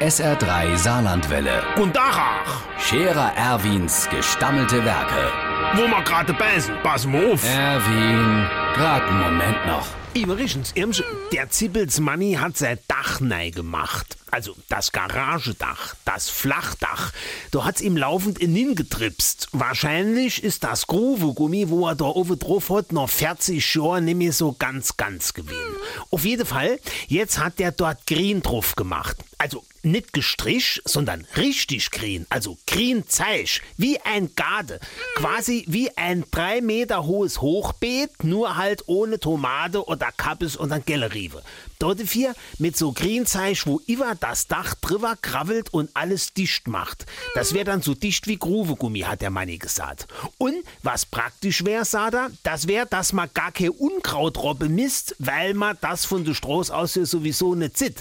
SR3 Saarlandwelle. Und Dachach, Scherer Erwins gestammelte Werke. wo wir gerade beißen, pass mal auf. Erwin, grad einen Moment noch. Übrigens, Irmsch, der Zippels Manni hat sein Dach neu gemacht. Also das Garagedach, das Flachdach. Da hat's ihm laufend innen getripst. Wahrscheinlich ist das Gruvegummi, wo er da oben drauf hat, noch 40 Jahre nicht mehr so ganz, ganz gewesen. Auf jeden Fall, jetzt hat der dort Green drauf gemacht. Also nicht gestrich, sondern richtig green, also green Zeich, wie ein Garde. Quasi wie ein drei Meter hohes Hochbeet, nur halt ohne Tomate oder Kappes oder Gellerive. Dort vier mit so green Zeich, wo über das Dach drüber kravelt und alles dicht macht. Das wäre dann so dicht wie Gruvegummi, hat der Manni gesagt. Und was praktisch wäre, sagt er, das wäre, dass man gar kein Unkrautrobbe misst, weil man das von der Straße aus sowieso nicht sieht.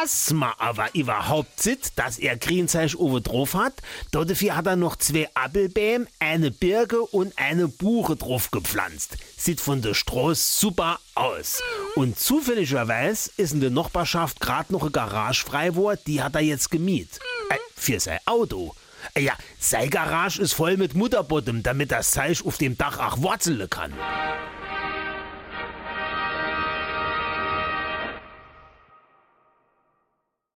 Dass man aber überhaupt sieht, dass er Greenzeich oben drauf hat, dafür hat er noch zwei Appelbäume, eine Birke und eine Buche drauf gepflanzt. Sieht von der Straße super aus. Und zufälligerweise ist in der Nachbarschaft gerade noch eine Garage frei geworden, die hat er jetzt gemietet. Äh, für sein Auto. Äh, Ja, sein Garage ist voll mit Mutterbottom, damit das Zeich auf dem Dach auch wurzeln kann.